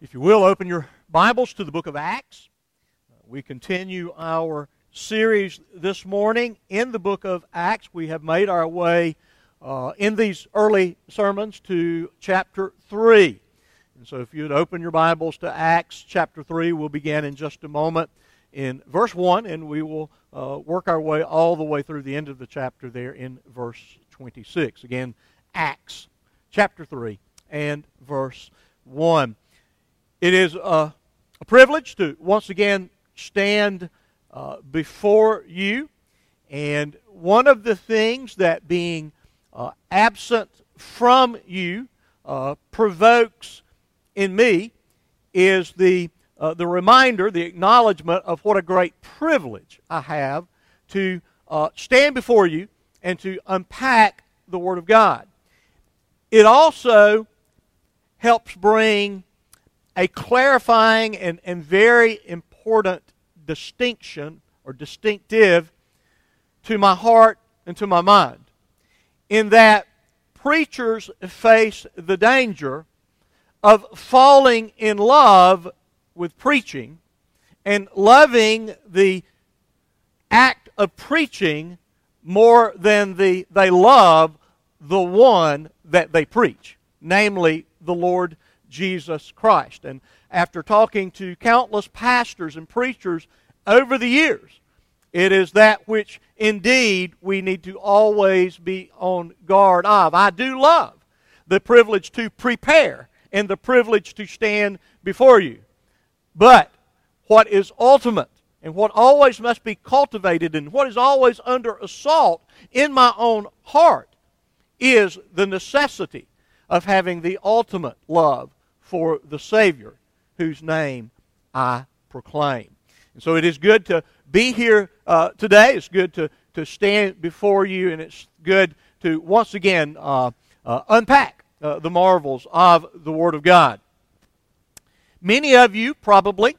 If you will, open your Bibles to the book of Acts. We continue our series this morning in the book of Acts. We have made our way uh, in these early sermons to chapter 3. And so if you'd open your Bibles to Acts chapter 3, we'll begin in just a moment in verse 1, and we will uh, work our way all the way through the end of the chapter there in verse 26. Again, Acts chapter 3 and verse 1. It is a, a privilege to once again stand uh, before you. And one of the things that being uh, absent from you uh, provokes in me is the, uh, the reminder, the acknowledgement of what a great privilege I have to uh, stand before you and to unpack the Word of God. It also helps bring a clarifying and, and very important distinction or distinctive to my heart and to my mind. In that preachers face the danger of falling in love with preaching and loving the act of preaching more than the, they love the one that they preach, namely the Lord Jesus Christ. And after talking to countless pastors and preachers over the years, it is that which indeed we need to always be on guard of. I do love the privilege to prepare and the privilege to stand before you. But what is ultimate and what always must be cultivated and what is always under assault in my own heart is the necessity of having the ultimate love for the Savior whose name I proclaim. And so it is good to be here uh, today. It's good to, to stand before you, and it's good to once again uh, uh, unpack uh, the marvels of the Word of God. Many of you probably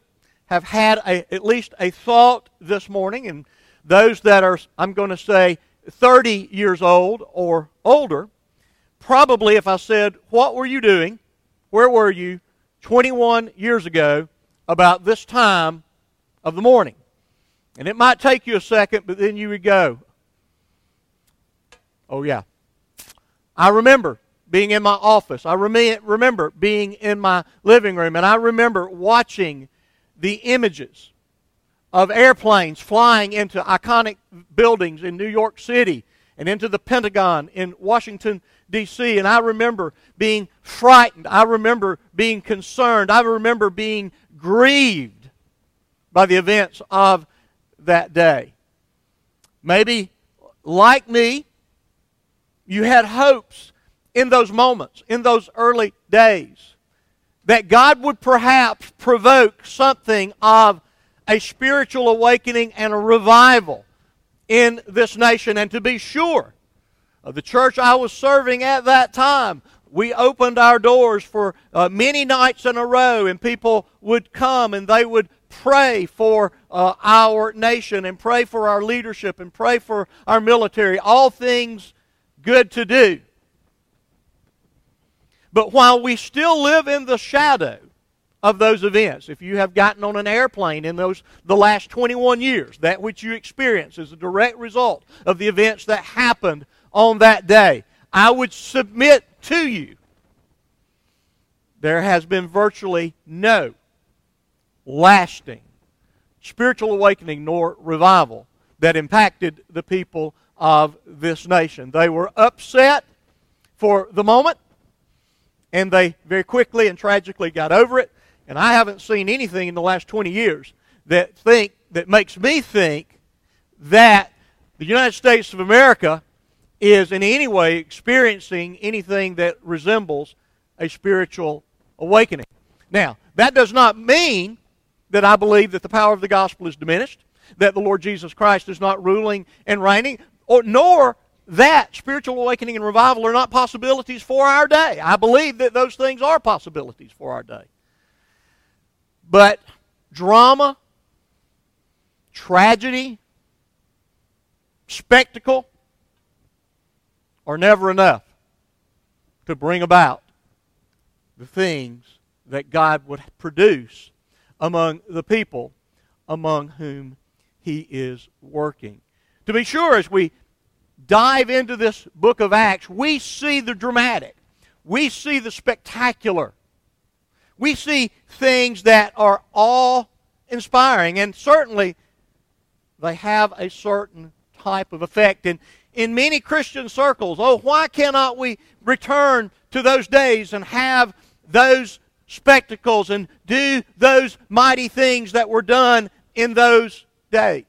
have had a, at least a thought this morning, and those that are, I'm going to say, 30 years old or older, probably if I said, What were you doing where were you 21 years ago about this time of the morning? And it might take you a second, but then you would go, Oh, yeah. I remember being in my office. I remember being in my living room, and I remember watching the images of airplanes flying into iconic buildings in New York City and into the Pentagon in Washington, D.C., and I remember being frightened. I remember being concerned. I remember being grieved by the events of that day. Maybe, like me, you had hopes in those moments, in those early days, that God would perhaps provoke something of a spiritual awakening and a revival in this nation. And to be sure, the church I was serving at that time, we opened our doors for uh, many nights in a row, and people would come and they would pray for uh, our nation and pray for our leadership and pray for our military. All things good to do. But while we still live in the shadow of those events, if you have gotten on an airplane in those the last 21 years, that which you experience is a direct result of the events that happened on that day. I would submit to you there has been virtually no lasting spiritual awakening nor revival that impacted the people of this nation. They were upset for the moment, and they very quickly and tragically got over it. And I haven't seen anything in the last 20 years that think that makes me think that the United States of America is in any way experiencing anything that resembles a spiritual awakening. Now, that does not mean that I believe that the power of the gospel is diminished, that the Lord Jesus Christ is not ruling and reigning, or nor that spiritual awakening and revival are not possibilities for our day. I believe that those things are possibilities for our day. But drama, tragedy, spectacle, are never enough to bring about the things that God would produce among the people among whom he is working. To be sure, as we dive into this book of Acts, we see the dramatic, we see the spectacular, we see things that are all inspiring, and certainly they have a certain type of effect. And in many Christian circles, oh, why cannot we return to those days and have those spectacles and do those mighty things that were done in those days?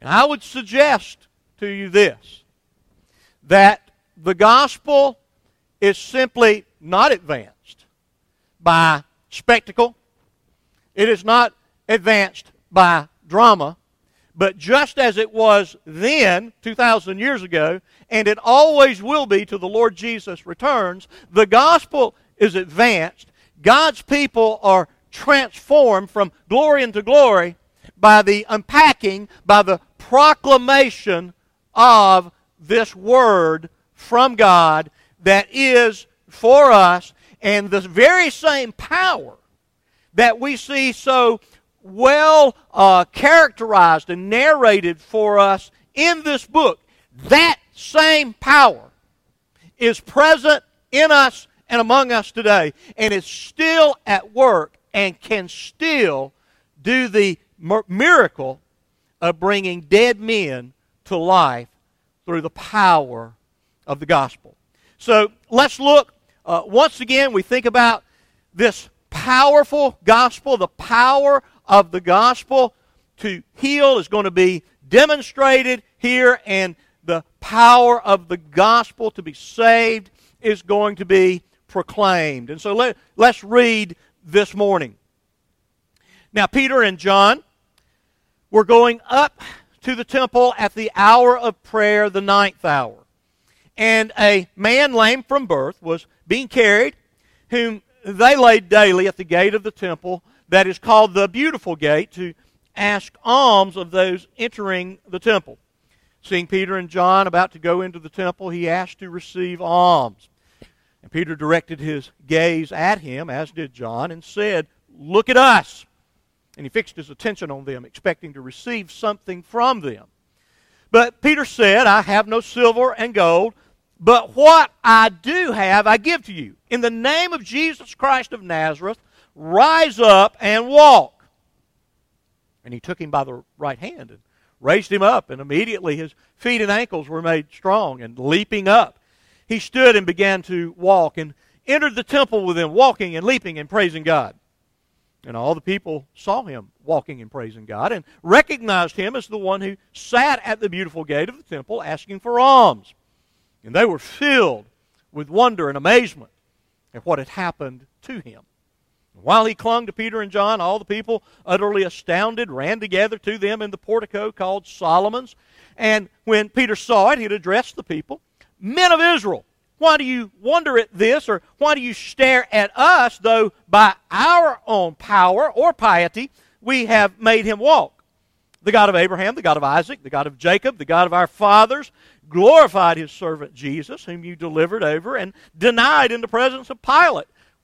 And I would suggest to you this that the gospel is simply not advanced by spectacle, it is not advanced by drama, but just as it was then, 2,000 years ago, and it always will be till the Lord Jesus returns, the gospel is advanced. God's people are transformed from glory into glory by the unpacking, by the proclamation of this word from God that is for us, and the very same power that we see so well uh, characterized and narrated for us in this book, that same power is present in us and among us today, and is still at work and can still do the miracle of bringing dead men to life through the power of the gospel. So let's look uh, once again. We think about this powerful gospel, the power of the gospel to heal is going to be demonstrated here, and the power of the gospel to be saved is going to be proclaimed. And so let, let's read this morning. Now, Peter and John were going up to the temple at the hour of prayer, the ninth hour. And a man lame from birth was being carried, whom they laid daily at the gate of the temple that is called the Beautiful Gate to ask alms of those entering the temple. Seeing Peter and John about to go into the temple, he asked to receive alms. And Peter directed his gaze at him, as did John, and said, Look at us. And he fixed his attention on them, expecting to receive something from them. But Peter said, I have no silver and gold, but what I do have I give to you. In the name of Jesus Christ of Nazareth, rise up and walk. And he took him by the right hand and raised him up, and immediately his feet and ankles were made strong, and leaping up, he stood and began to walk, and entered the temple with them, walking and leaping and praising God. And all the people saw him walking and praising God and recognized him as the one who sat at the beautiful gate of the temple asking for alms. And they were filled with wonder and amazement at what had happened to him. While he clung to Peter and John, all the people, utterly astounded, ran together to them in the portico called Solomon's. And when Peter saw it, he addressed the people Men of Israel, why do you wonder at this, or why do you stare at us, though by our own power or piety we have made him walk? The God of Abraham, the God of Isaac, the God of Jacob, the God of our fathers, glorified his servant Jesus, whom you delivered over and denied in the presence of Pilate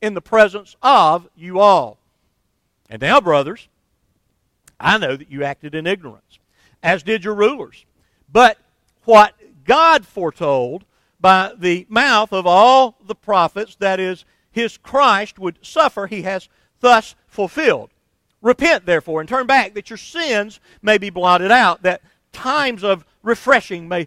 in the presence of you all. And now, brothers, I know that you acted in ignorance, as did your rulers. But what God foretold by the mouth of all the prophets, that is, his Christ would suffer, he has thus fulfilled. Repent, therefore, and turn back, that your sins may be blotted out, that times of refreshing may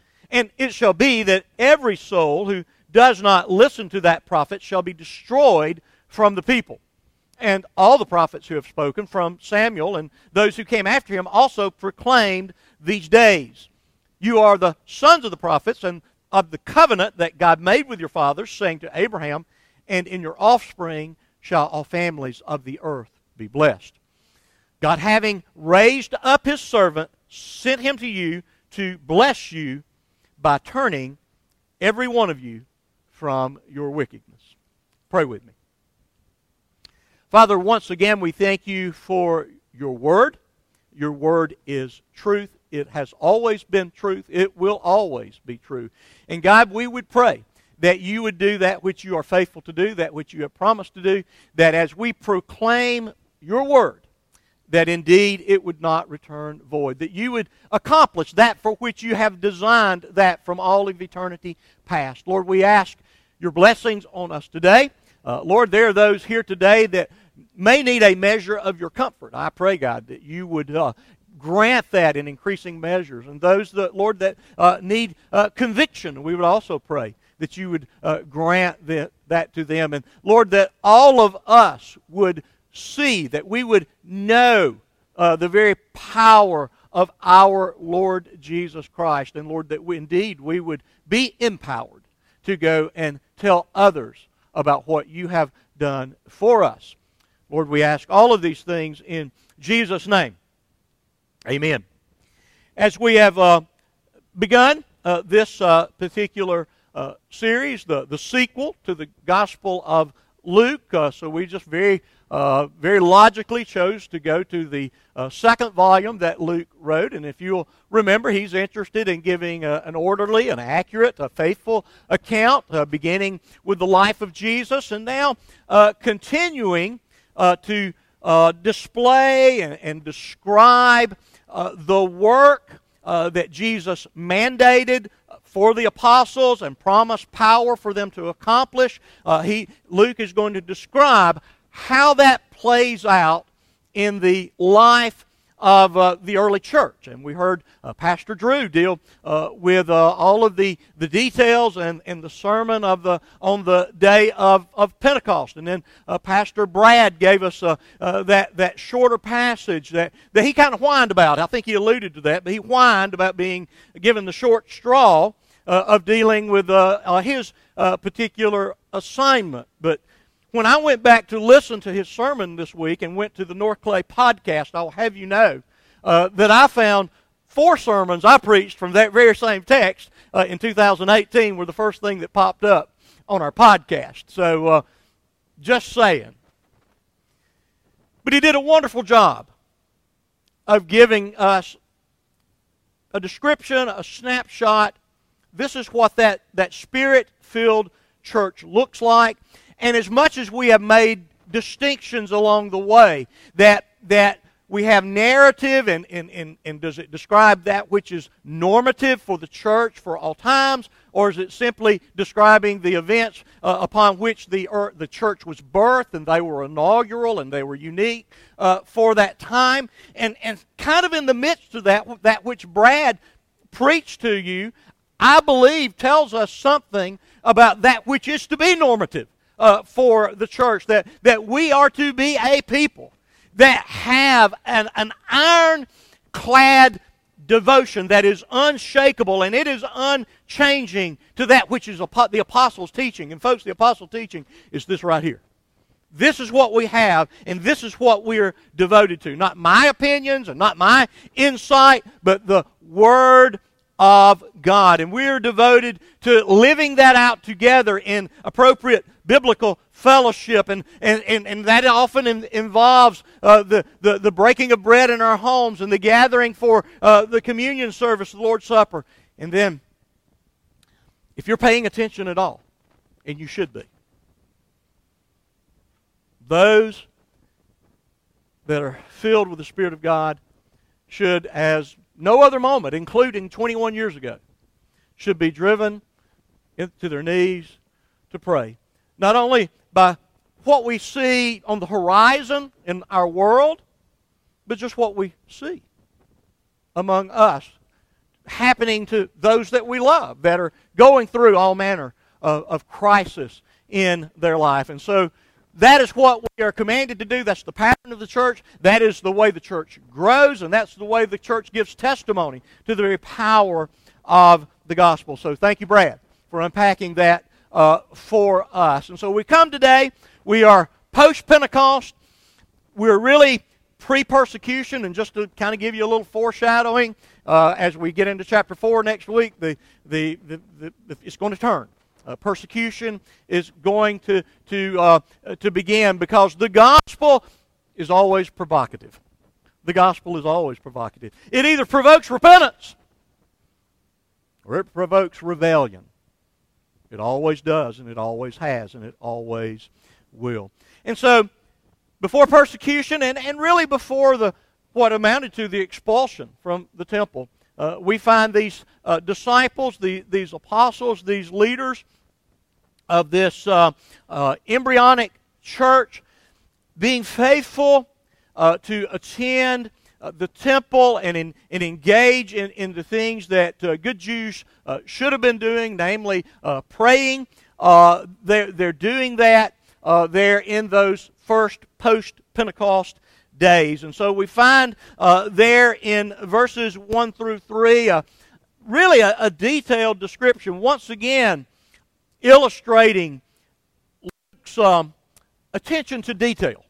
and it shall be that every soul who does not listen to that prophet shall be destroyed from the people. And all the prophets who have spoken from Samuel and those who came after him also proclaimed these days. You are the sons of the prophets and of the covenant that God made with your fathers, saying to Abraham, And in your offspring shall all families of the earth be blessed. God, having raised up his servant, sent him to you to bless you by turning every one of you from your wickedness. Pray with me. Father, once again, we thank you for your word. Your word is truth. It has always been truth. It will always be true. And God, we would pray that you would do that which you are faithful to do, that which you have promised to do, that as we proclaim your word, that indeed it would not return void, that you would accomplish that for which you have designed that from all of eternity past. Lord, we ask your blessings on us today. Uh, Lord, there are those here today that may need a measure of your comfort. I pray, God, that you would uh, grant that in increasing measures. And those that, Lord, that uh, need uh, conviction, we would also pray that you would uh, grant that, that to them. And Lord, that all of us would see, that we would know uh, the very power of our Lord Jesus Christ. And Lord, that we, indeed we would be empowered to go and tell others about what you have done for us. Lord, we ask all of these things in Jesus' name. Amen. As we have uh, begun uh, this uh, particular uh, series, the, the sequel to the Gospel of Luke, uh, so we just very uh, very logically chose to go to the uh, second volume that Luke wrote. And if you'll remember, he's interested in giving a, an orderly, an accurate, a faithful account, uh, beginning with the life of Jesus, and now uh, continuing uh, to uh, display and, and describe the work that Jesus mandated for the apostles and promised power for them to accomplish. he, Luke is going to describe how that plays out in the life of uh, the early church. And we heard uh, Pastor Drew deal uh, with uh, all of the, the details and, and the sermon of the, on the day of, of Pentecost. And then uh, Pastor Brad gave us uh, that, that shorter passage that, that he kind of whined about. I think he alluded to that, but he whined about being given the short straw of dealing with his particular assignment. But when I went back to listen to his sermon this week and went to the North Clay podcast, I'll have you know uh, that I found four sermons I preached from that very same text uh, in 2018 were the first thing that popped up on our podcast. So, uh, just saying. But he did a wonderful job of giving us a description, a snapshot. This is what that, that spirit filled church looks like. And as much as we have made distinctions along the way, that, that we have narrative, and, and, and, and does it describe that which is normative for the church for all times, or is it simply describing the events uh, upon which the, the church was birthed and they were inaugural and they were unique uh, for that time? And, and kind of in the midst of that, that which Brad preached to you, I believe tells us something about that which is to be normative uh, for the church that, that we are to be a people that have an, an ironclad devotion that is unshakable and it is unchanging to that which is the apostles' teaching. And, folks, the apostle teaching is this right here. This is what we have, and this is what we're devoted to. Not my opinions and not my insight, but the Word of God. And we're devoted to living that out together in appropriate biblical fellowship, and, and, and, and that often in, involves uh, the, the, the breaking of bread in our homes and the gathering for uh, the communion service, the Lord's Supper. And then, if you're paying attention at all, and you should be, those that are filled with the Spirit of God should, as no other moment, including 21 years ago, should be driven to their knees to pray not only by what we see on the horizon in our world, but just what we see among us happening to those that we love that are going through all manner of, of crisis in their life. And so that is what we are commanded to do. That's the pattern of the church. That is the way the church grows, and that's the way the church gives testimony to the very power of the gospel. So thank you, Brad, for unpacking that uh, for us. And so we come today. We are post Pentecost. We're really pre persecution, and just to kind of give you a little foreshadowing, uh, as we get into chapter 4 next week, the, the, the, the, it's going to turn. Uh, persecution is going to, to, uh, to begin because the gospel is always provocative. The gospel is always provocative. It either provokes repentance or it provokes rebellion. It always does, and it always has, and it always will. And so, before persecution, and, and really before the what amounted to the expulsion from the temple, uh, we find these uh, disciples, the, these apostles, these leaders of this uh, uh embryonic church being faithful uh, to attend uh, the temple and, in, and engage in, in the things that uh, good Jews uh, should have been doing, namely uh, praying. Uh, they're, they're doing that there in those first post Pentecost days. And so we find there in verses 1 through 3 really a, a detailed description, once again illustrating Luke's um, attention to detail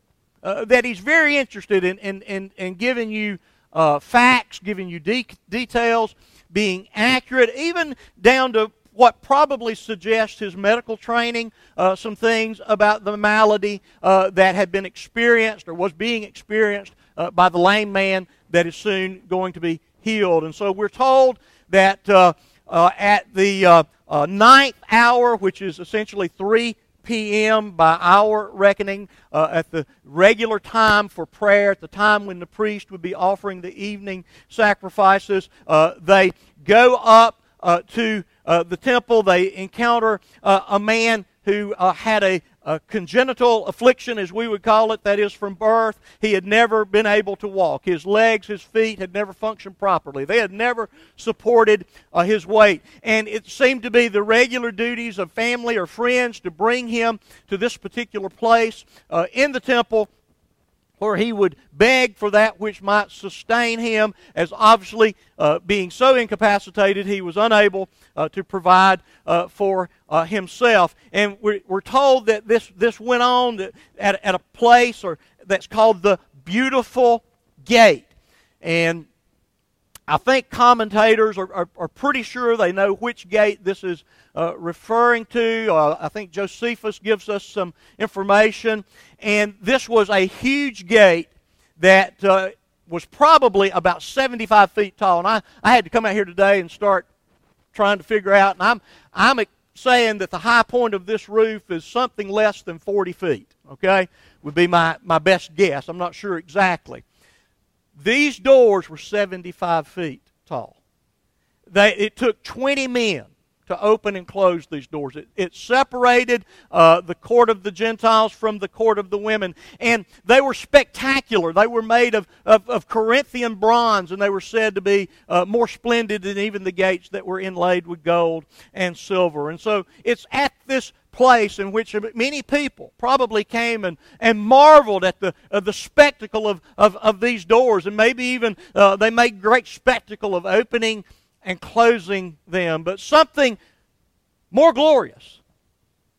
uh, that he's very interested in, in, in, in giving you uh, facts, giving you de- details, being accurate, even down to what probably suggests his medical training, uh, some things about the malady uh, that had been experienced or was being experienced uh, by the lame man that is soon going to be healed. And so we're told that uh, at the ninth hour, which is essentially 3 p.m. by our reckoning, uh, at the regular time for prayer, at the time when the priest would be offering the evening sacrifices. Uh, they go up uh, to uh, the temple. They encounter uh, a man who uh, had a a congenital affliction, as we would call it, that is from birth. He had never been able to walk. His legs, his feet had never functioned properly. They had never supported uh, his weight. And it seemed to be the regular duties of family or friends to bring him to this particular place uh, in the temple where he would beg for that which might sustain him, as obviously uh, being so incapacitated, he was unable uh, to provide uh, for uh, himself. And we're, we're, told that this, this went on at, at a place or, that's called the Beautiful Gate. And I think commentators are, are, are, pretty sure they know which gate this is uh, referring to. Uh, I think Josephus gives us some information. And this was a huge gate that uh, was probably about 75 feet tall. And I, I had to come out here today and start trying to figure out. And I'm, I'm saying that the high point of this roof is something less than 40 feet, okay? Would be my, my best guess. I'm not sure exactly. These doors were 75 feet tall. They, it took 20 men to open and close these doors. It, it separated uh, the court of the Gentiles from the court of the women. And they were spectacular. They were made of, of, of Corinthian bronze, and they were said to be uh, more splendid than even the gates that were inlaid with gold and silver. And so it's at this place in which many people probably came and, and marveled at the, the spectacle of, of, of these doors. And maybe even uh, they made great spectacle of opening and closing them. But something more glorious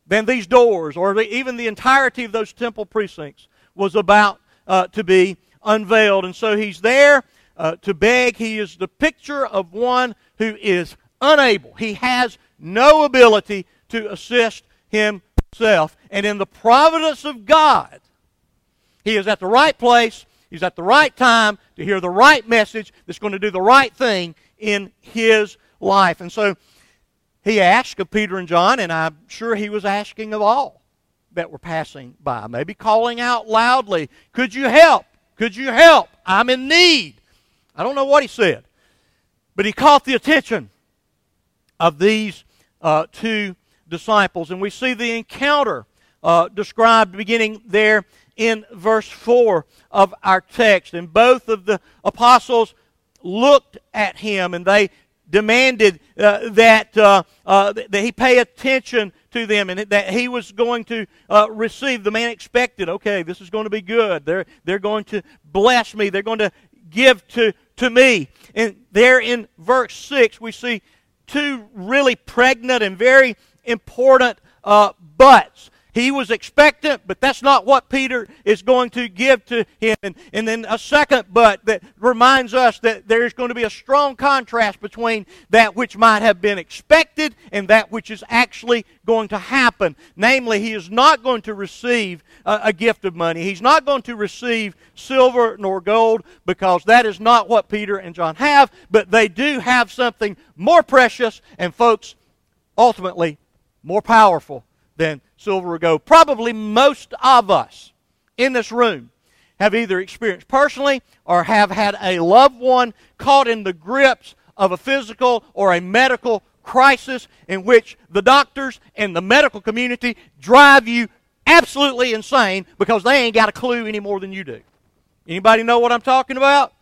than these doors or the, even the entirety of those temple precincts was about uh, to be unveiled. And so he's there uh, to beg. He is the picture of one who is unable, he has no ability to assist himself. And in the providence of God, he is at the right place, he's at the right time to hear the right message that's going to do the right thing in his life. And so he asked of Peter and John, and I'm sure he was asking of all that were passing by, maybe calling out loudly, Could you help? Could you help? I'm in need. I don't know what he said, but he caught the attention of these uh, two disciples. And we see the encounter uh, described beginning there in verse 4 of our text. And both of the apostles looked at him and they demanded uh, that, uh, uh, that he pay attention to them and that he was going to uh, receive. The man expected, okay, this is going to be good. They're, they're going to bless me. They're going to give to, to me. And there in verse 6, we see two really pregnant and very important uh, buts. He was expectant, but that's not what Peter is going to give to him. And, and then a second but that reminds us that there's going to be a strong contrast between that which might have been expected and that which is actually going to happen. Namely, he is not going to receive a, a gift of money. He's not going to receive silver nor gold because that is not what Peter and John have, but they do have something more precious and, folks, ultimately more powerful than silver or gold. Probably most of us in this room have either experienced personally or have had a loved one caught in the grips of a physical or a medical crisis in which the doctors and the medical community drive you absolutely insane because they ain't got a clue any more than you do. Anybody know what I'm talking about?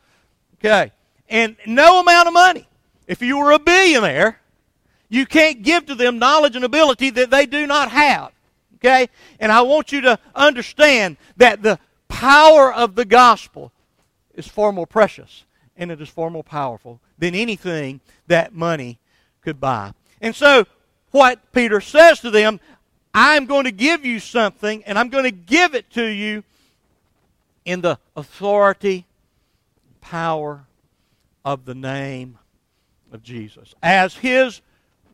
Okay. And no amount of money. If you were a billionaire, you can't give to them knowledge and ability that they do not have. Okay? And I want you to understand that the power of the gospel is far more precious and it is far more powerful than anything that money could buy. And so, what Peter says to them, I'm going to give you something, and I'm going to give it to you in the authority, power of the name of Jesus. As his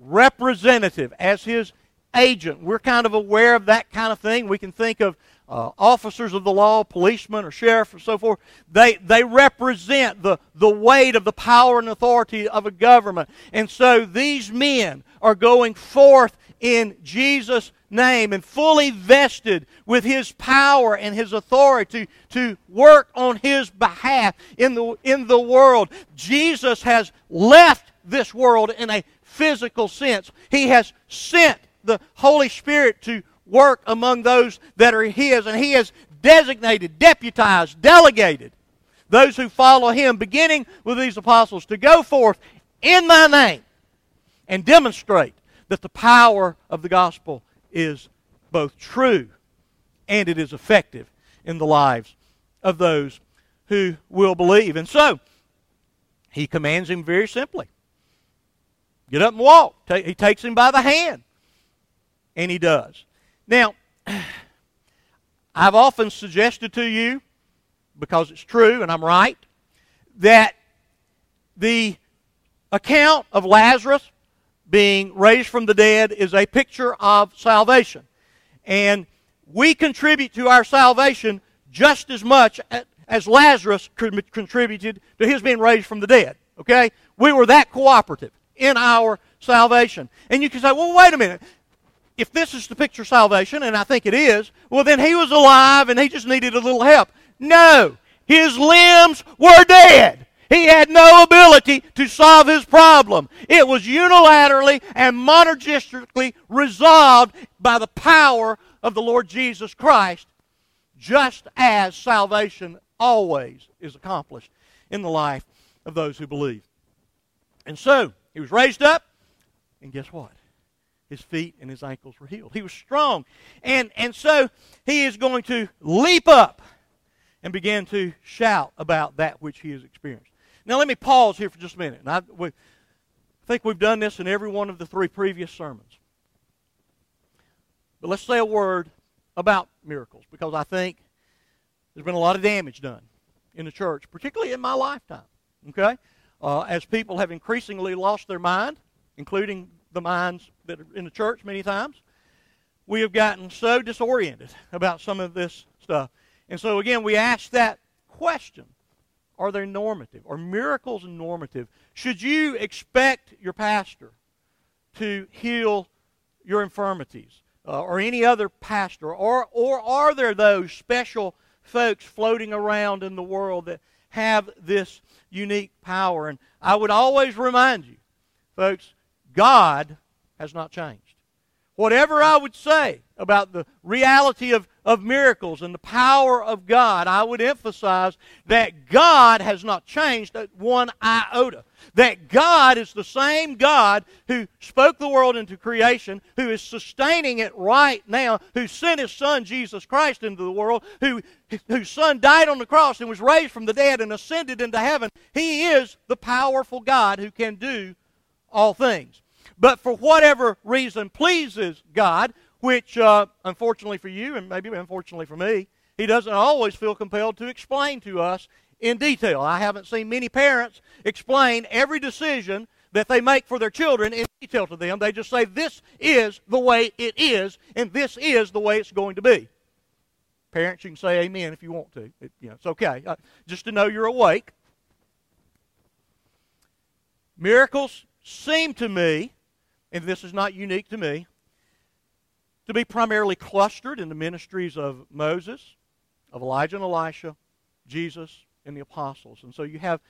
representative, as his agent. We're kind of aware of that kind of thing. We can think of uh, officers of the law, policemen or sheriff or so forth. They, they represent the, the weight of the power and authority of a government. And so these men are going forth in Jesus' name and fully vested with his power and his authority to work on his behalf in the, in the world. Jesus has left this world in a physical sense. He has sent the Holy Spirit to work among those that are His, and He has designated, deputized, delegated those who follow Him, beginning with these apostles, to go forth in my name and demonstrate that the power of the gospel is both true and it is effective in the lives of those who will believe. And so, he commands him very simply get up and walk. He takes him by the hand and he does. Now, I've often suggested to you, because it's true and I'm right, that the account of Lazarus being raised from the dead is a picture of salvation. And we contribute to our salvation just as much as Lazarus contributed to his being raised from the dead. Okay? We were that cooperative in our salvation. And you can say, well, wait a minute if this is the picture of salvation, and I think it is, well, then he was alive and he just needed a little help. No, his limbs were dead. He had no ability to solve his problem. It was unilaterally and monergistically resolved by the power of the Lord Jesus Christ, just as salvation always is accomplished in the life of those who believe. And so, he was raised up, and guess what? his feet and his ankles were healed. He was strong. And, and so he is going to leap up and begin to shout about that which he has experienced. Now, let me pause here for just a minute. And I, we, I think we've done this in every one of the three previous sermons. But let's say a word about miracles because I think there's been a lot of damage done in the church, particularly in my lifetime. Okay? Uh, as people have increasingly lost their mind, including the minds that are in the church many times. We have gotten so disoriented about some of this stuff. And so, again, we ask that question Are they normative? Are miracles normative? Should you expect your pastor to heal your infirmities uh, or any other pastor? Or, or are there those special folks floating around in the world that have this unique power? And I would always remind you, folks, God has not changed. Whatever I would say about the reality of, of miracles and the power of God, I would emphasize that God has not changed one iota. That God is the same God who spoke the world into creation, who is sustaining it right now, who sent his Son, Jesus Christ, into the world, who, whose Son died on the cross and was raised from the dead and ascended into heaven. He is the powerful God who can do all things. But for whatever reason pleases God, which uh, unfortunately for you and maybe unfortunately for me, he doesn't always feel compelled to explain to us in detail. I haven't seen many parents explain every decision that they make for their children in detail to them. They just say, This is the way it is, and this is the way it's going to be. Parents, you can say amen if you want to. It, you know, it's okay. Uh, just to know you're awake. Miracles seem to me, and this is not unique to me, to be primarily clustered in the ministries of Moses, of Elijah and Elisha, Jesus, and the apostles. And so you have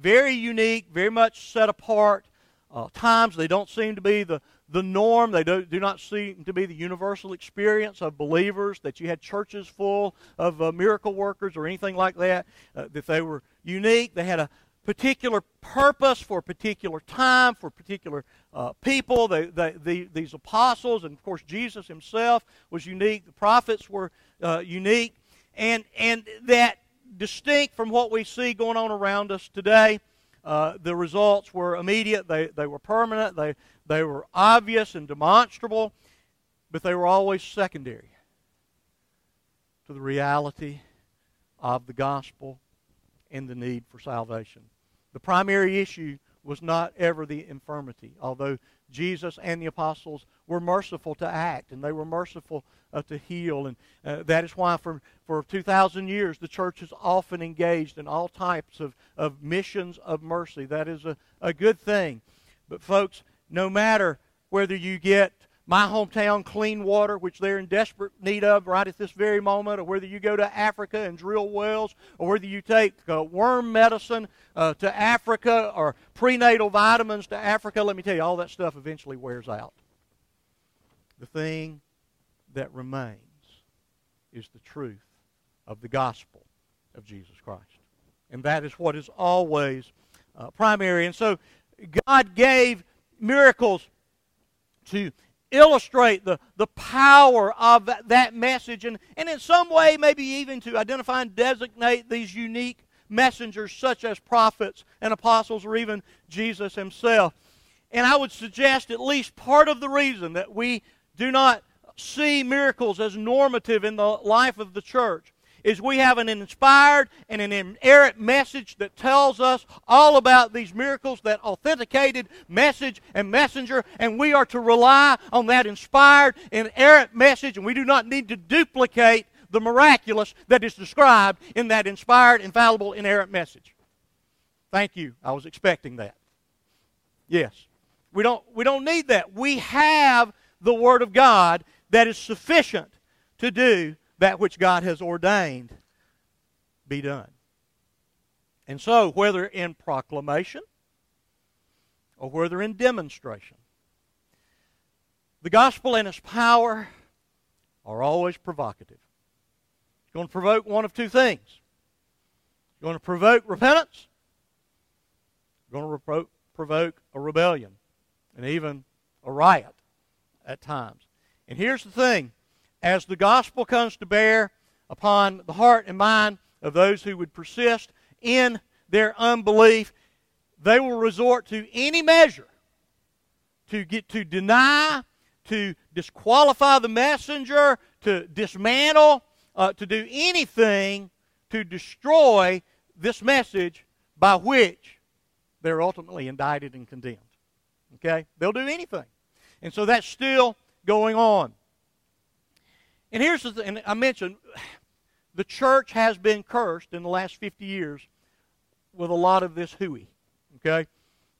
very unique, very much set apart uh, times. They don't seem to be the, the norm. They do, do not seem to be the universal experience of believers, that you had churches full of uh, miracle workers or anything like that, uh, that they were unique. They had a particular purpose for a particular time, for particular uh, people. They, they, the, these apostles, and of course Jesus himself was unique. The prophets were uh, unique. And, and that distinct from what we see going on around us today. Uh, the results were immediate, they, they were permanent, they, they were obvious and demonstrable, but they were always secondary to the reality of the gospel and the need for salvation. The primary issue was not ever the infirmity, although Jesus and the apostles were merciful to act and they were merciful uh, to heal. And uh, that is why for, for 2,000 years the church has often engaged in all types of, of missions of mercy. That is a, a good thing. But, folks, no matter whether you get my hometown clean water, which they're in desperate need of right at this very moment, or whether you go to Africa and drill wells, or whether you take uh, worm medicine uh, to Africa or prenatal vitamins to Africa, let me tell you, all that stuff eventually wears out. The thing that remains is the truth of the gospel of Jesus Christ. And that is what is always uh, primary. And so God gave miracles to illustrate the, the power of that, message and, and in some way maybe even to identify and designate these unique messengers such as prophets and apostles or even Jesus himself. And I would suggest at least part of the reason that we do not see miracles as normative in the life of the church is we have an inspired and an inerrant message that tells us all about these miracles, that authenticated message and messenger, and we are to rely on that inspired and inerrant message, and we do not need to duplicate the miraculous that is described in that inspired, infallible, inerrant message. Thank you. I was expecting that. Yes. We don't, we don't need that. We have the Word of God that is sufficient to do that which God has ordained be done. And so, whether in proclamation or whether in demonstration, the gospel and its power are always provocative. It's going to provoke one of two things. It's going to provoke repentance. It's going to provoke a rebellion and even a riot at times. And here's the thing as the gospel comes to bear upon the heart and mind of those who would persist in their unbelief, they will resort to any measure to get to deny, to disqualify the messenger, to dismantle, uh, to do anything to destroy this message by which they're ultimately indicted and condemned. Okay? They'll do anything. And so that's still going on. And here's the thing, I mentioned the church has been cursed in the last 50 years with a lot of this hooey. Okay?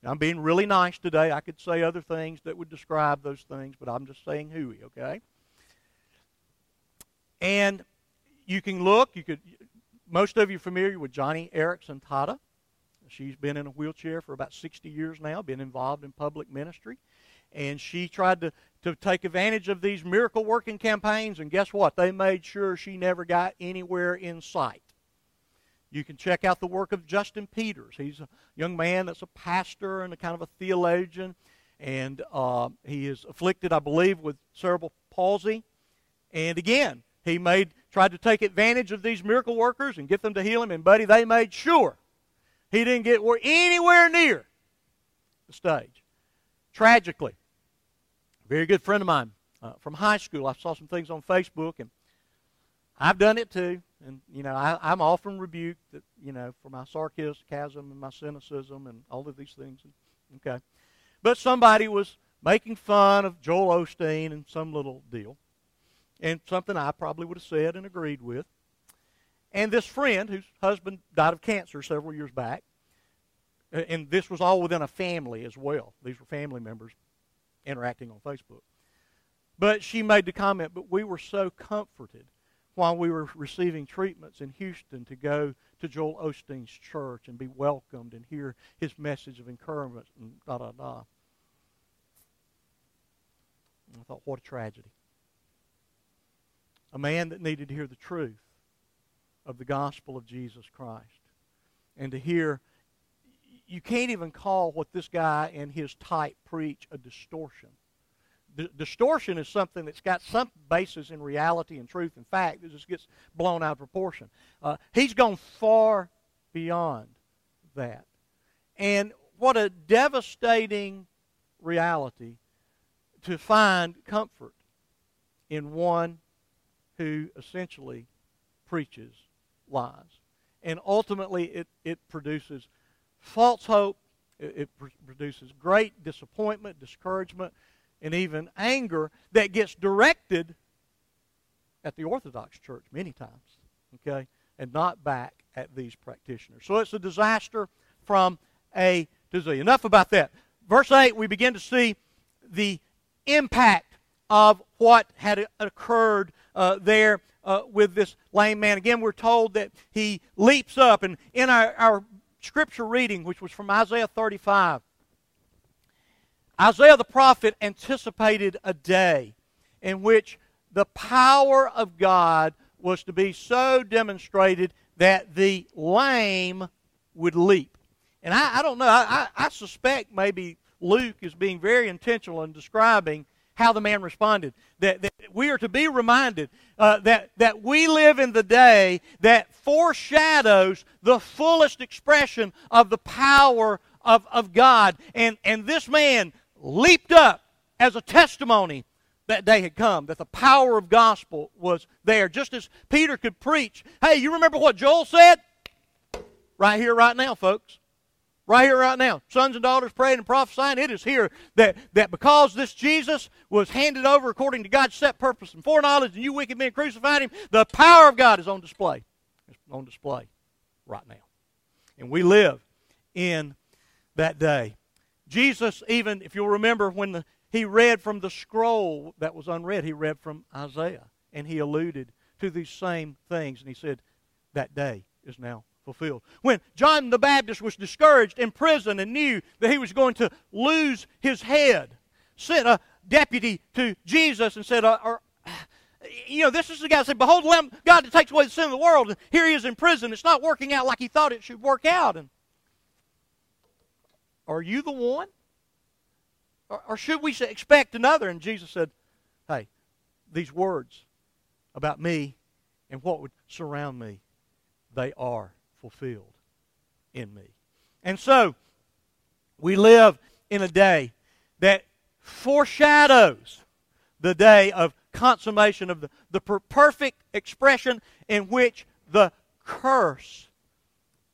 I'm being really nice today. I could say other things that would describe those things, but I'm just saying hooey, okay? And you can look, you could most of you are familiar with Joni Eareckson Tada. She's been in a wheelchair for about 60 years now, been involved in public ministry. And she tried to to take advantage of these miracle working campaigns, and guess what? They made sure she never got anywhere in sight. You can check out the work of Justin Peters. He's a young man that's a pastor and a kind of a theologian, and uh, he is afflicted, I believe, with cerebral palsy. And again, he made tried to take advantage of these miracle workers and get them to heal him. And buddy, they made sure he didn't get anywhere near the stage. Tragically, very good friend of mine uh, from high school. I saw some things on Facebook, and I've done it too. And, you know, I, I'm often rebuked, that, you know, for my sarcasm and my cynicism and all of these things. Okay. But somebody was making fun of Joel Osteen and some little deal. And something I probably would have said and agreed with. And this friend, whose husband died of cancer several years back, and this was all within a family as well. These were family members interacting on Facebook. But she made the comment, but we were so comforted while we were receiving treatments in Houston to go to Joel Osteen's church and be welcomed and hear his message of encouragement and da da da. I thought, what a tragedy. A man that needed to hear the truth of the gospel of Jesus Christ and to hear you can't even call what this guy and his type preach a distortion distortion is something that's got some basis in reality and truth and fact that just gets blown out of proportion. Uh, he's gone far beyond that. And what a devastating reality to find comfort in one who essentially preaches lies. And ultimately, it, it produces false hope, it, produces great disappointment, discouragement, and even anger that gets directed at the Orthodox Church many times, okay, and not back at these practitioners. So it's a disaster from A to Z. Enough about that. Verse 8, we begin to see the impact of what had occurred uh, there uh, with this lame man. Again, we're told that he leaps up, and in our, our scripture reading, which was from Isaiah 35, Isaiah the prophet anticipated a day in which the power of God was to be so demonstrated that the lame would leap. And I, I don't know, I, I suspect maybe Luke is being very intentional in describing how the man responded. That, that we are to be reminded uh, that, that we live in the day that foreshadows the fullest expression of the power of, of God. And, and this man leaped up as a testimony that day had come, that the power of gospel was there. Just as Peter could preach, hey, you remember what Joel said? Right here, right now, folks. Right here, right now. Sons and daughters praying and prophesying. It is here that, that because this Jesus was handed over according to God's set purpose and foreknowledge, and you wicked men crucified him, the power of God is on display. It's on display right now. And we live in that day. Jesus, even, if you'll remember, when the, he read from the scroll that was unread, he read from Isaiah. And he alluded to these same things. And he said, That day is now fulfilled. When John the Baptist was discouraged in prison and knew that he was going to lose his head, sent a deputy to Jesus and said, uh, or, you know, this is the guy that said, Behold, the Lamb God that takes away the sin of the world. And here he is in prison. It's not working out like he thought it should work out. And are you the one? Or, or should we expect another? And Jesus said, Hey, these words about me and what would surround me, they are fulfilled in me. And so, we live in a day that foreshadows the day of consummation of the, the perfect expression in which the curse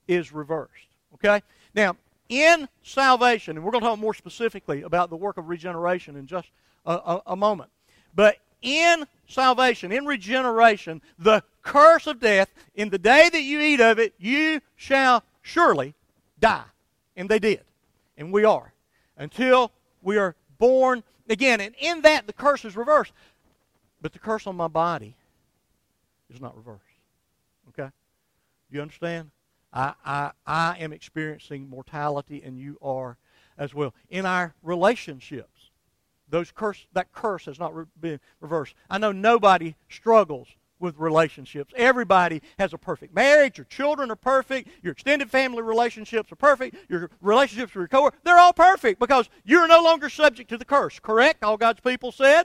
is reversed. Okay? Now, in salvation, and we're going to talk more specifically about the work of regeneration in just a, a, a moment. But in salvation, in regeneration, the curse of death, in the day that you eat of it, you shall surely die. And they did. And we are. Until we are born again. And in that, the curse is reversed. But the curse on my body is not reversed. Okay? You understand? I, I, I am experiencing mortality, and you are as well. In our relationships, those curse, that curse has not re- been reversed. I know nobody struggles with relationships. Everybody has a perfect marriage. Your children are perfect. Your extended family relationships are perfect. Your relationships with your coworkers, they're all perfect because you're no longer subject to the curse. Correct? All God's people said?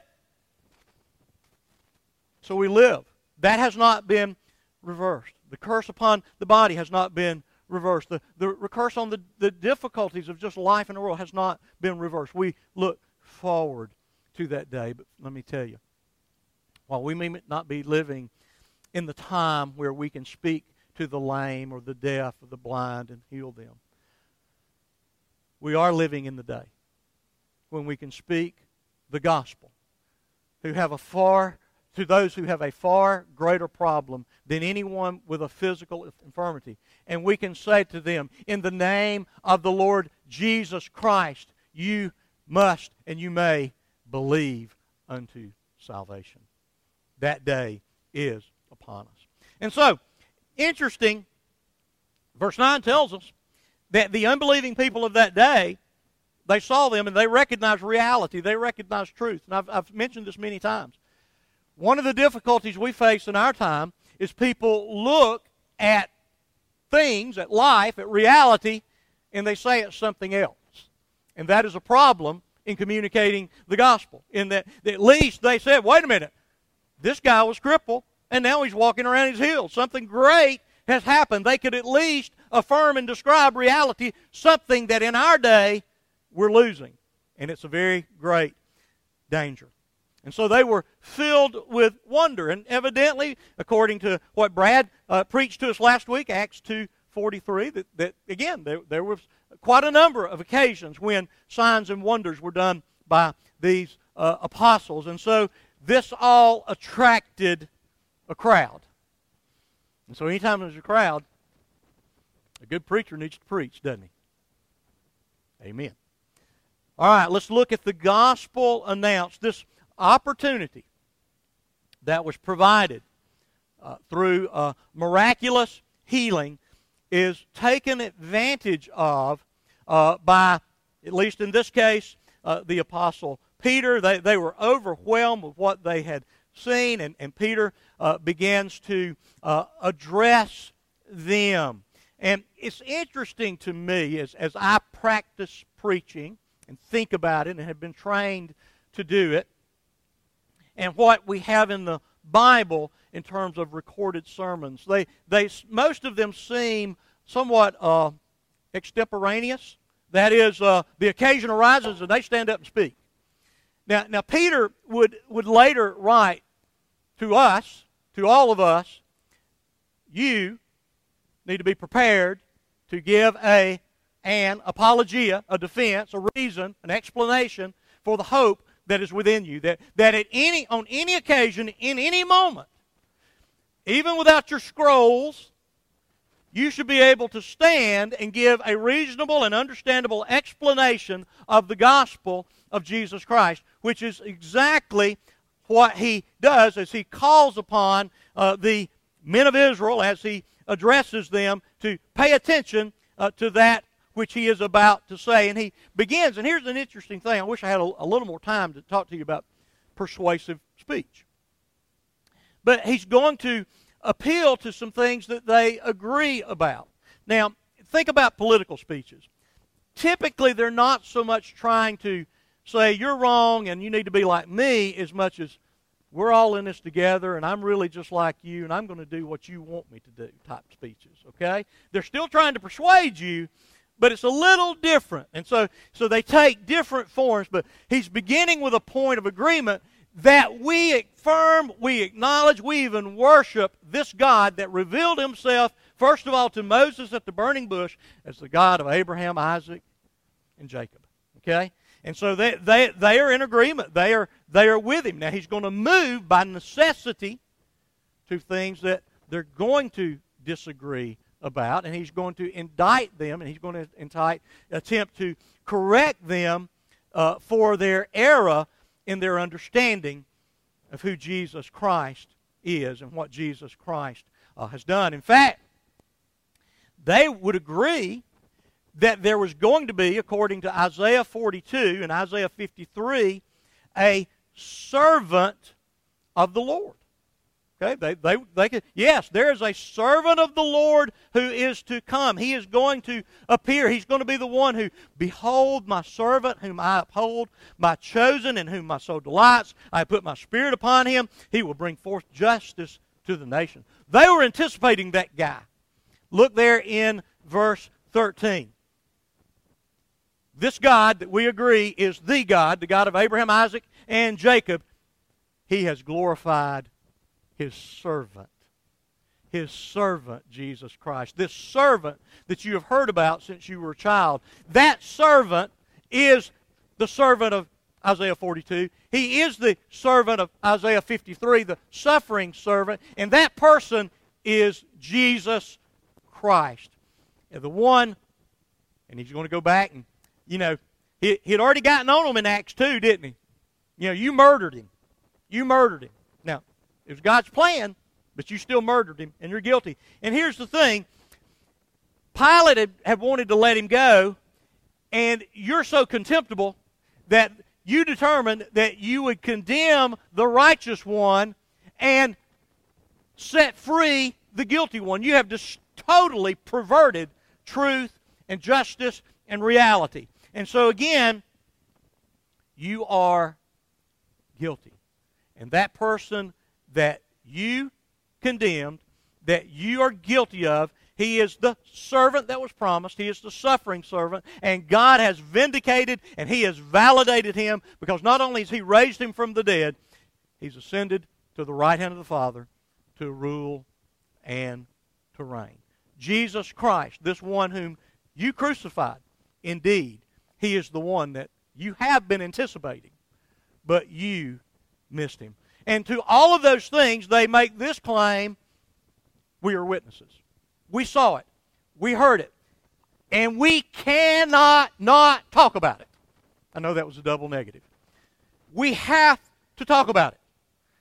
So we live. That has not been reversed. The curse upon the body has not been reversed. The, the curse on the, the difficulties of just life in the world has not been reversed. We look forward to that day. But let me tell you, while we may not be living in the time where we can speak to the lame or the deaf or the blind and heal them, we are living in the day when we can speak the gospel, who have a far to those who have a far greater problem than anyone with a physical infirmity. And we can say to them, In the name of the Lord Jesus Christ, you must and you may believe unto salvation. That day is upon us. And so, interesting, verse 9 tells us that the unbelieving people of that day, they saw them and they recognized reality. They recognized truth. And I've, I've mentioned this many times. One of the difficulties we face in our time is people look at things, at life, at reality, and they say it's something else. And that is a problem in communicating the gospel. In that, at least they said, wait a minute, this guy was crippled, and now he's walking around his heels. Something great has happened. They could at least affirm and describe reality, something that in our day we're losing. And it's a very great danger. And so they were filled with wonder. And evidently, according to what Brad uh, preached to us last week, Acts 2.43, that, that again, there, there was quite a number of occasions when signs and wonders were done by these uh, apostles. And so this all attracted a crowd. And so anytime there's a crowd, a good preacher needs to preach, doesn't he? Amen. All right, let's look at the gospel announced, this opportunity that was provided uh, through uh, miraculous healing is taken advantage of uh, by, at least in this case, uh, the Apostle Peter. They, they were overwhelmed with what they had seen, and, and Peter uh, begins to uh, address them. And it's interesting to me as, as I practice preaching and think about it and have been trained to do it, and what we have in the Bible in terms of recorded sermons. They, they, most of them seem somewhat uh, extemporaneous. That is, uh, the occasion arises and they stand up and speak. Now, now Peter would, would later write to us, to all of us, you need to be prepared to give a an apologia, a defense, a reason, an explanation for the hope that is within you. That, that at any, on any occasion, in any moment, even without your scrolls, you should be able to stand and give a reasonable and understandable explanation of the gospel of Jesus Christ, which is exactly what he does as he calls upon uh, the men of Israel, as he addresses them, to pay attention uh, to that which he is about to say. And he begins, and here's an interesting thing. I wish I had a, a little more time to talk to you about persuasive speech. But he's going to appeal to some things that they agree about. Now, think about political speeches. Typically, they're not so much trying to say, you're wrong and you need to be like me, as much as we're all in this together and I'm really just like you and I'm going to do what you want me to do type speeches, okay? They're still trying to persuade you, but it's a little different. And so, so they take different forms, but he's beginning with a point of agreement that we affirm, we acknowledge, we even worship this God that revealed himself, first of all, to Moses at the burning bush as the God of Abraham, Isaac, and Jacob. Okay? And so they, they, they are in agreement. They are, they are with him. Now, he's going to move by necessity to things that they're going to disagree about, and he's going to indict them, and he's going to indict, attempt to correct them uh, for their error in their understanding of who Jesus Christ is and what Jesus Christ uh, has done. In fact, they would agree that there was going to be, according to Isaiah 42 and Isaiah 53, a servant of the Lord. Okay, they, they, they could, yes, there is a servant of the Lord who is to come. He is going to appear. He's going to be the one who, behold, my servant whom I uphold, my chosen in whom my soul delights. I put my spirit upon him. He will bring forth justice to the nation. They were anticipating that guy. Look there in verse 13. This God that we agree is the God, the God of Abraham, Isaac, and Jacob, he has glorified his servant. His servant, Jesus Christ. This servant that you have heard about since you were a child, that servant is the servant of Isaiah 42. He is the servant of Isaiah 53, the suffering servant, and that person is Jesus Christ. And the one, and he's going to go back and, you know, he, he had already gotten on him in Acts 2, didn't he? You know, you murdered him. You murdered him. It was God's plan, but you still murdered him, and you're guilty. And here's the thing Pilate had, had wanted to let him go, and you're so contemptible that you determined that you would condemn the righteous one and set free the guilty one. You have just totally perverted truth and justice and reality. And so, again, you are guilty. And that person that you condemned, that you are guilty of, he is the servant that was promised. He is the suffering servant. And God has vindicated and He has validated him because not only has He raised him from the dead, He's ascended to the right hand of the Father to rule and to reign. Jesus Christ, this one whom you crucified, indeed, He is the one that you have been anticipating, but you missed Him. And to all of those things, they make this claim we are witnesses. We saw it. We heard it. And we cannot not talk about it. I know that was a double negative. We have to talk about it.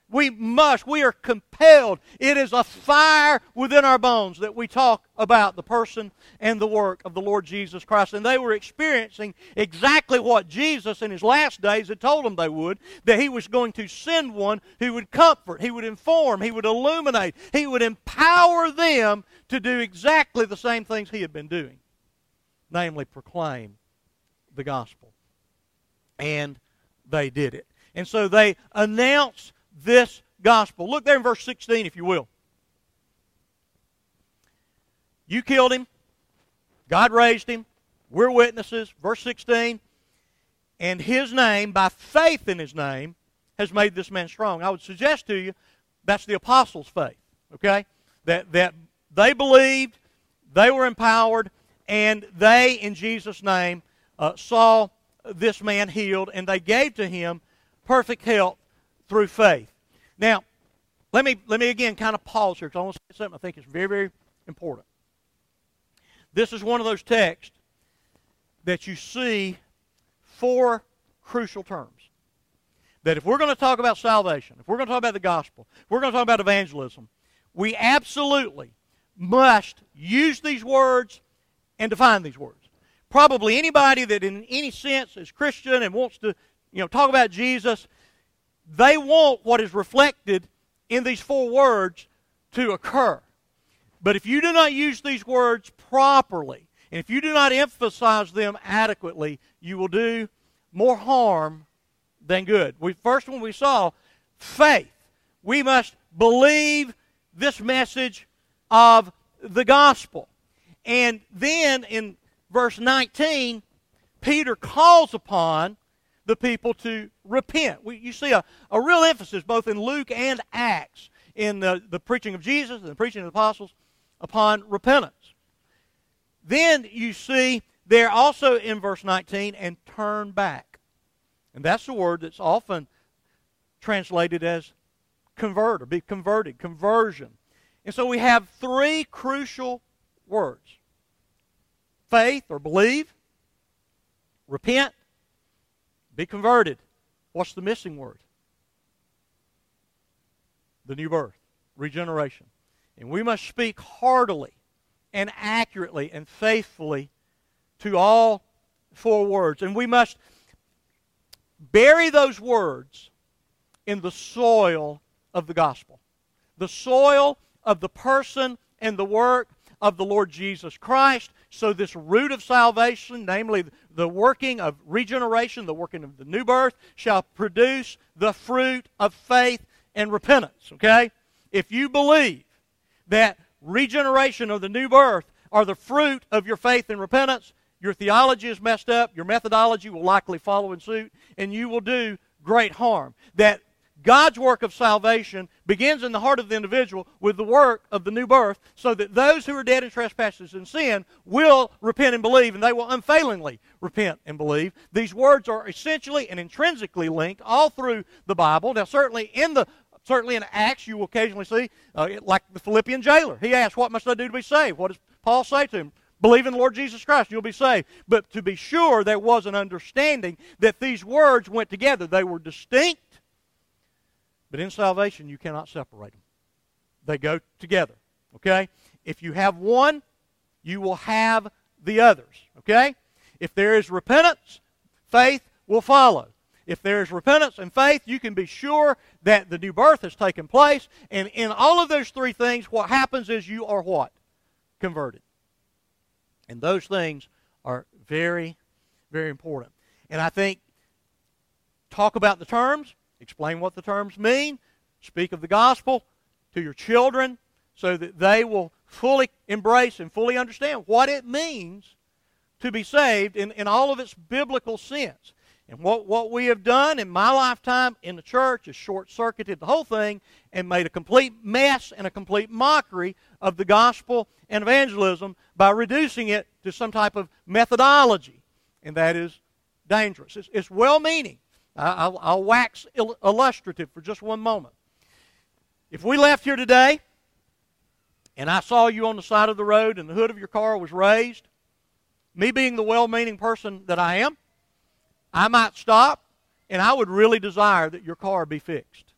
We must. We are compelled. It is a fire within our bones that we talk about the person and the work of the Lord Jesus Christ. And they were experiencing exactly what Jesus in his last days had told them they would that he was going to send one who would comfort, he would inform, he would illuminate, he would empower them to do exactly the same things he had been doing namely, proclaim the gospel. And they did it. And so they announced this gospel. Look there in verse 16, if you will. You killed him. God raised him. We're witnesses. Verse 16. And his name, by faith in his name, has made this man strong. I would suggest to you that's the apostles' faith. Okay? That, that they believed, they were empowered, and they, in Jesus' name, uh, saw this man healed, and they gave to him perfect health through faith. Now, let me, let me again kind of pause here because I want to say something I think is very, very important. This is one of those texts that you see four crucial terms. That if we're going to talk about salvation, if we're going to talk about the gospel, if we're going to talk about evangelism, we absolutely must use these words and define these words. Probably anybody that in any sense is Christian and wants to, you know, talk about Jesus they want what is reflected in these four words to occur. But if you do not use these words properly, and if you do not emphasize them adequately, you will do more harm than good. We, first one we saw, faith. We must believe this message of the gospel. And then in verse 19, Peter calls upon the people to repent. We, you see a, a real emphasis both in Luke and Acts in the, the preaching of Jesus and the preaching of the apostles upon repentance. Then you see there also in verse 19, and turn back. And that's the word that's often translated as convert or be converted, conversion. And so we have three crucial words faith or believe, repent, be converted. What's the missing word? The new birth, regeneration. And we must speak heartily and accurately and faithfully to all four words. And we must bury those words in the soil of the gospel, the soil of the person and the work of the Lord Jesus Christ. So, this root of salvation, namely the working of regeneration, the working of the new birth, shall produce the fruit of faith and repentance. Okay? If you believe that regeneration or the new birth are the fruit of your faith and repentance, your theology is messed up, your methodology will likely follow in suit, and you will do great harm. That God's work of salvation begins in the heart of the individual with the work of the new birth, so that those who are dead in trespasses and sin will repent and believe, and they will unfailingly repent and believe. These words are essentially and intrinsically linked all through the Bible. Now, certainly in the certainly in Acts, you will occasionally see, uh, like the Philippian jailer. He asked, "What must I do to be saved?" What does Paul say to him? Believe in the Lord Jesus Christ, you'll be saved. But to be sure, there was an understanding that these words went together. They were distinct but in salvation, you cannot separate them. They go together. Okay? If you have one, you will have the others. Okay? If there is repentance, faith will follow. If there is repentance and faith, you can be sure that the new birth has taken place. And in all of those three things, what happens is you are what? Converted. And those things are very, very important. And I think talk about the terms Explain what the terms mean. Speak of the gospel to your children so that they will fully embrace and fully understand what it means to be saved in, in all of its biblical sense. And what, what we have done in my lifetime in the church is short circuited the whole thing and made a complete mess and a complete mockery of the gospel and evangelism by reducing it to some type of methodology. And that is dangerous. It's, it's well meaning, I'll, I'll wax illustrative for just one moment. If we left here today and I saw you on the side of the road and the hood of your car was raised, me being the well meaning person that I am, I might stop and I would really desire that your car be fixed.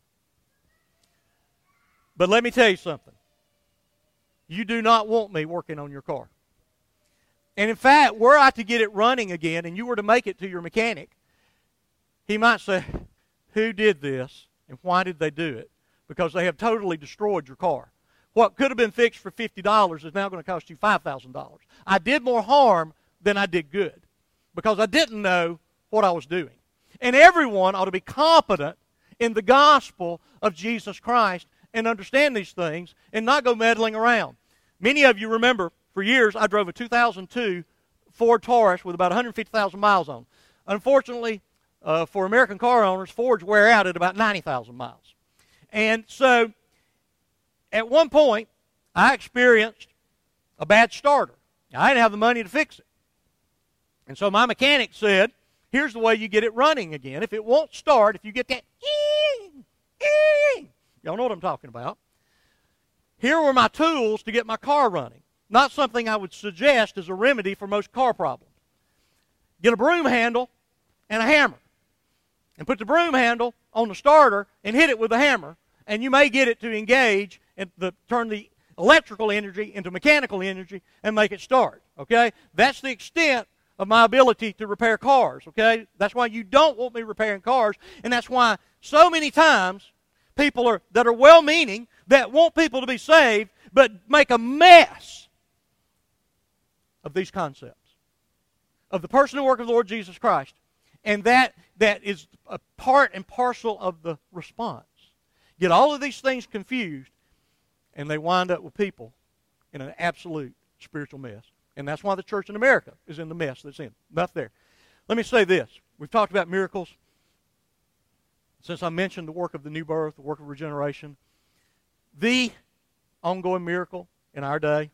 But let me tell you something. You do not want me working on your car. And in fact, were I to get it running again and you were to make it to your mechanic, he might say, Who did this and why did they do it? Because they have totally destroyed your car. What could have been fixed for $50 is now going to cost you $5,000. I did more harm than I did good because I didn't know what I was doing. And everyone ought to be competent in the gospel of Jesus Christ and understand these things and not go meddling around. Many of you remember for years I drove a 2002 Ford Taurus with about 150,000 miles on. Unfortunately, uh, for American car owners, Fords wear out at about 90,000 miles. And so, at one point, I experienced a bad starter. I didn't have the money to fix it. And so my mechanic said, here's the way you get it running again. If it won't start, if you get that, y'all know what I'm talking about. Here were my tools to get my car running. Not something I would suggest as a remedy for most car problems. Get a broom handle and a hammer and put the broom handle on the starter and hit it with a hammer, and you may get it to engage and the, turn the electrical energy into mechanical energy and make it start. Okay? That's the extent of my ability to repair cars. Okay? That's why you don't want me repairing cars, and that's why so many times people are that are well meaning that want people to be saved but make a mess of these concepts of the personal work of the Lord Jesus Christ and that, that is a part and parcel of the response. Get all of these things confused, and they wind up with people in an absolute spiritual mess. And that's why the church in America is in the mess that's in. Not there. Let me say this. We've talked about miracles. Since I mentioned the work of the new birth, the work of regeneration, the ongoing miracle in our day,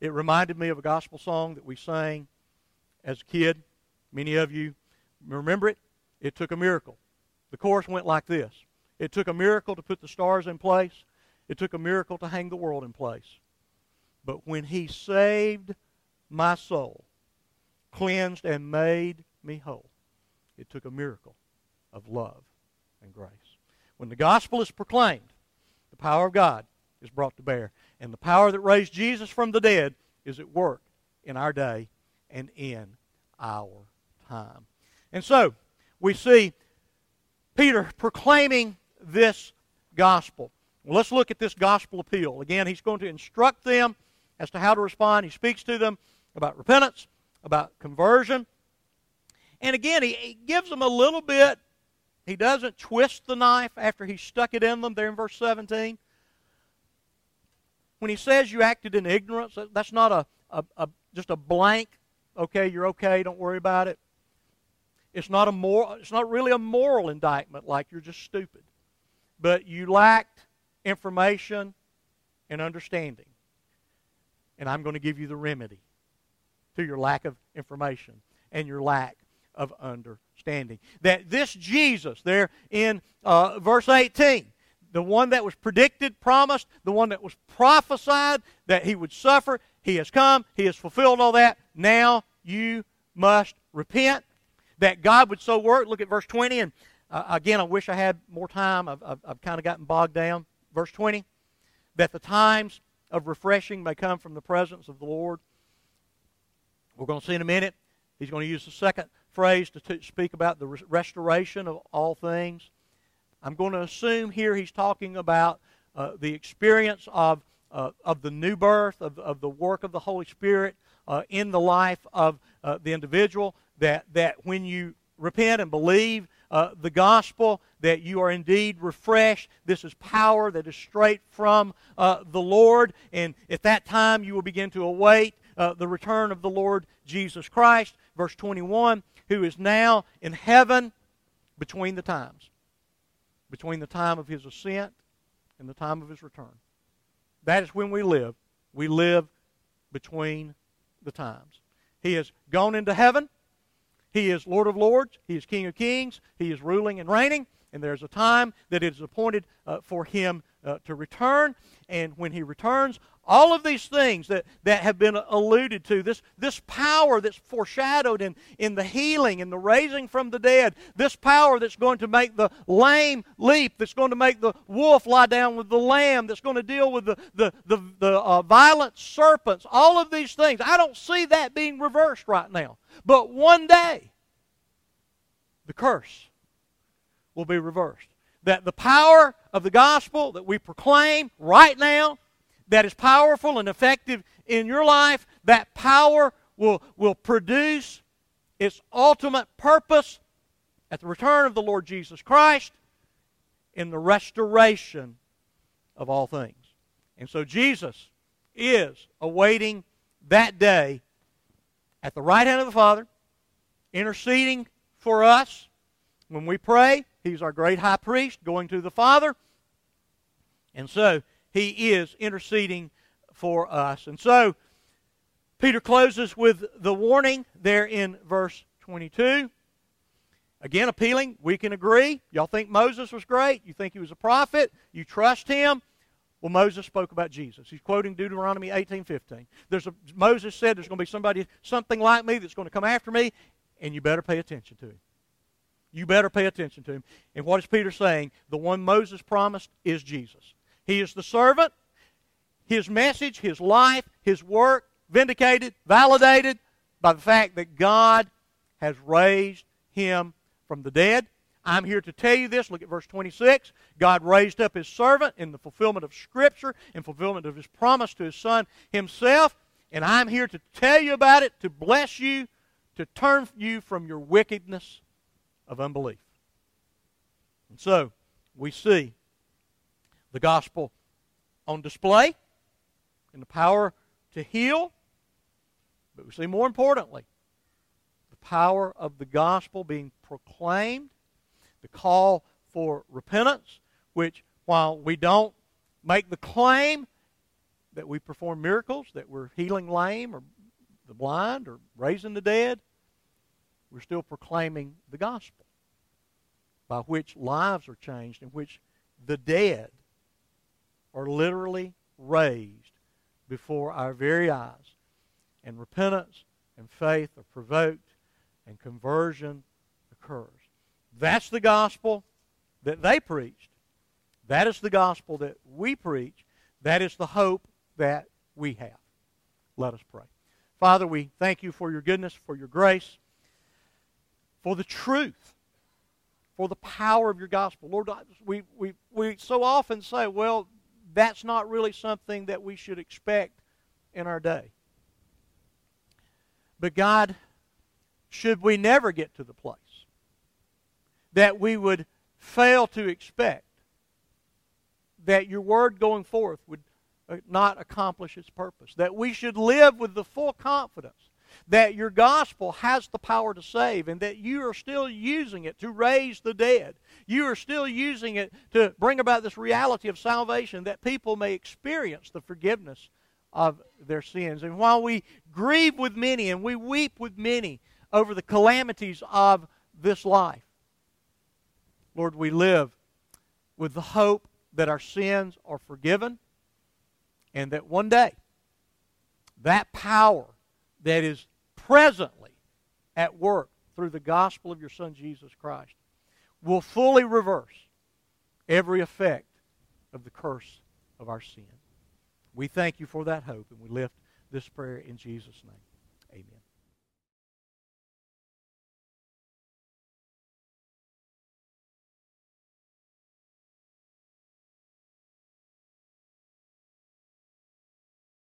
it reminded me of a gospel song that we sang as a kid. Many of you Remember it? It took a miracle. The chorus went like this It took a miracle to put the stars in place, it took a miracle to hang the world in place. But when He saved my soul, cleansed and made me whole, it took a miracle of love and grace. When the gospel is proclaimed, the power of God is brought to bear. And the power that raised Jesus from the dead is at work in our day and in our time. And so, we see Peter proclaiming this gospel. Let's look at this gospel appeal. Again, he's going to instruct them as to how to respond. He speaks to them about repentance, about conversion. And again, he, he gives them a little bit. He doesn't twist the knife after he stuck it in them there in verse 17. When he says you acted in ignorance, that's not a, a, a just a blank, okay, you're okay, don't worry about it. It's not a moral, it's not really a moral indictment like you're just stupid. But you lacked information and understanding. And I'm going to give you the remedy to your lack of information and your lack of understanding. That this Jesus, there in uh, verse 18, the one that was predicted, promised, the one that was prophesied that he would suffer, he has come, he has fulfilled all that. Now you must repent. That God would so work. Look at verse 20. And uh, again, I wish I had more time. I've, I've, I've kind of gotten bogged down. Verse 20. That the times of refreshing may come from the presence of the Lord. We're going to see in a minute. He's going to use the second phrase to t- speak about the restoration of all things. I'm going to assume here he's talking about uh, the experience of, uh, of the new birth, of, of the work of the Holy Spirit uh, in the life of uh, the individual, that, that when you repent and believe uh, the gospel, that you are indeed refreshed. This is power that is straight from uh, the Lord. And at that time, you will begin to await uh, the return of the Lord Jesus Christ. Verse 21 who is now in heaven between the times, between the time of his ascent and the time of his return. That is when we live. We live between the times. He has gone into heaven. He is Lord of Lords. He is King of Kings. He is ruling and reigning. And there's a time that it is appointed uh, for him uh, to return. And when he returns, all of these things that, that have been alluded to, this, this power that's foreshadowed in, in the healing and the raising from the dead, this power that's going to make the lame leap, that's going to make the wolf lie down with the lamb, that's going to deal with the, the, the, the uh, violent serpents, all of these things. I don't see that being reversed right now. But one day, the curse will be reversed that the power of the gospel that we proclaim right now, that is powerful and effective in your life, that power will, will produce its ultimate purpose at the return of the Lord Jesus Christ in the restoration of all things. And so Jesus is awaiting that day at the right hand of the Father, interceding for us when we pray He's our great high priest going to the Father. And so he is interceding for us. And so Peter closes with the warning there in verse 22. Again, appealing. We can agree. Y'all think Moses was great? You think he was a prophet? You trust him? Well, Moses spoke about Jesus. He's quoting Deuteronomy 18:15. There's a, Moses said there's going to be somebody, something like me that's going to come after me, and you better pay attention to him. You better pay attention to him. And what is Peter saying? The one Moses promised is Jesus. He is the servant. His message, his life, his work, vindicated, validated by the fact that God has raised him from the dead. I'm here to tell you this. Look at verse 26. God raised up his servant in the fulfillment of Scripture, in fulfillment of his promise to his Son himself. And I'm here to tell you about it, to bless you, to turn you from your wickedness of unbelief. And so we see the gospel on display in the power to heal, but we see more importantly the power of the gospel being proclaimed, the call for repentance, which while we don't make the claim that we perform miracles, that we're healing lame or the blind or raising the dead, we're still proclaiming the gospel by which lives are changed, in which the dead are literally raised before our very eyes, and repentance and faith are provoked, and conversion occurs. That's the gospel that they preached. That is the gospel that we preach. That is the hope that we have. Let us pray. Father, we thank you for your goodness, for your grace for the truth for the power of your gospel. Lord, we, we, we so often say, well, that's not really something that we should expect in our day. But God, should we never get to the place that we would fail to expect that your word going forth would uh, not accomplish its purpose, that we should live with the full confidence that your gospel has the power to save and that you are still using it to raise the dead. You are still using it to bring about this reality of salvation that people may experience the forgiveness of their sins. And while we grieve with many and we weep with many over the calamities of this life, Lord, we live with the hope that our sins are forgiven and that one day that power that is presently at work through the gospel of your Son Jesus Christ will fully reverse every effect of the curse of our sin. We thank you for that hope, and we lift this prayer in Jesus' name.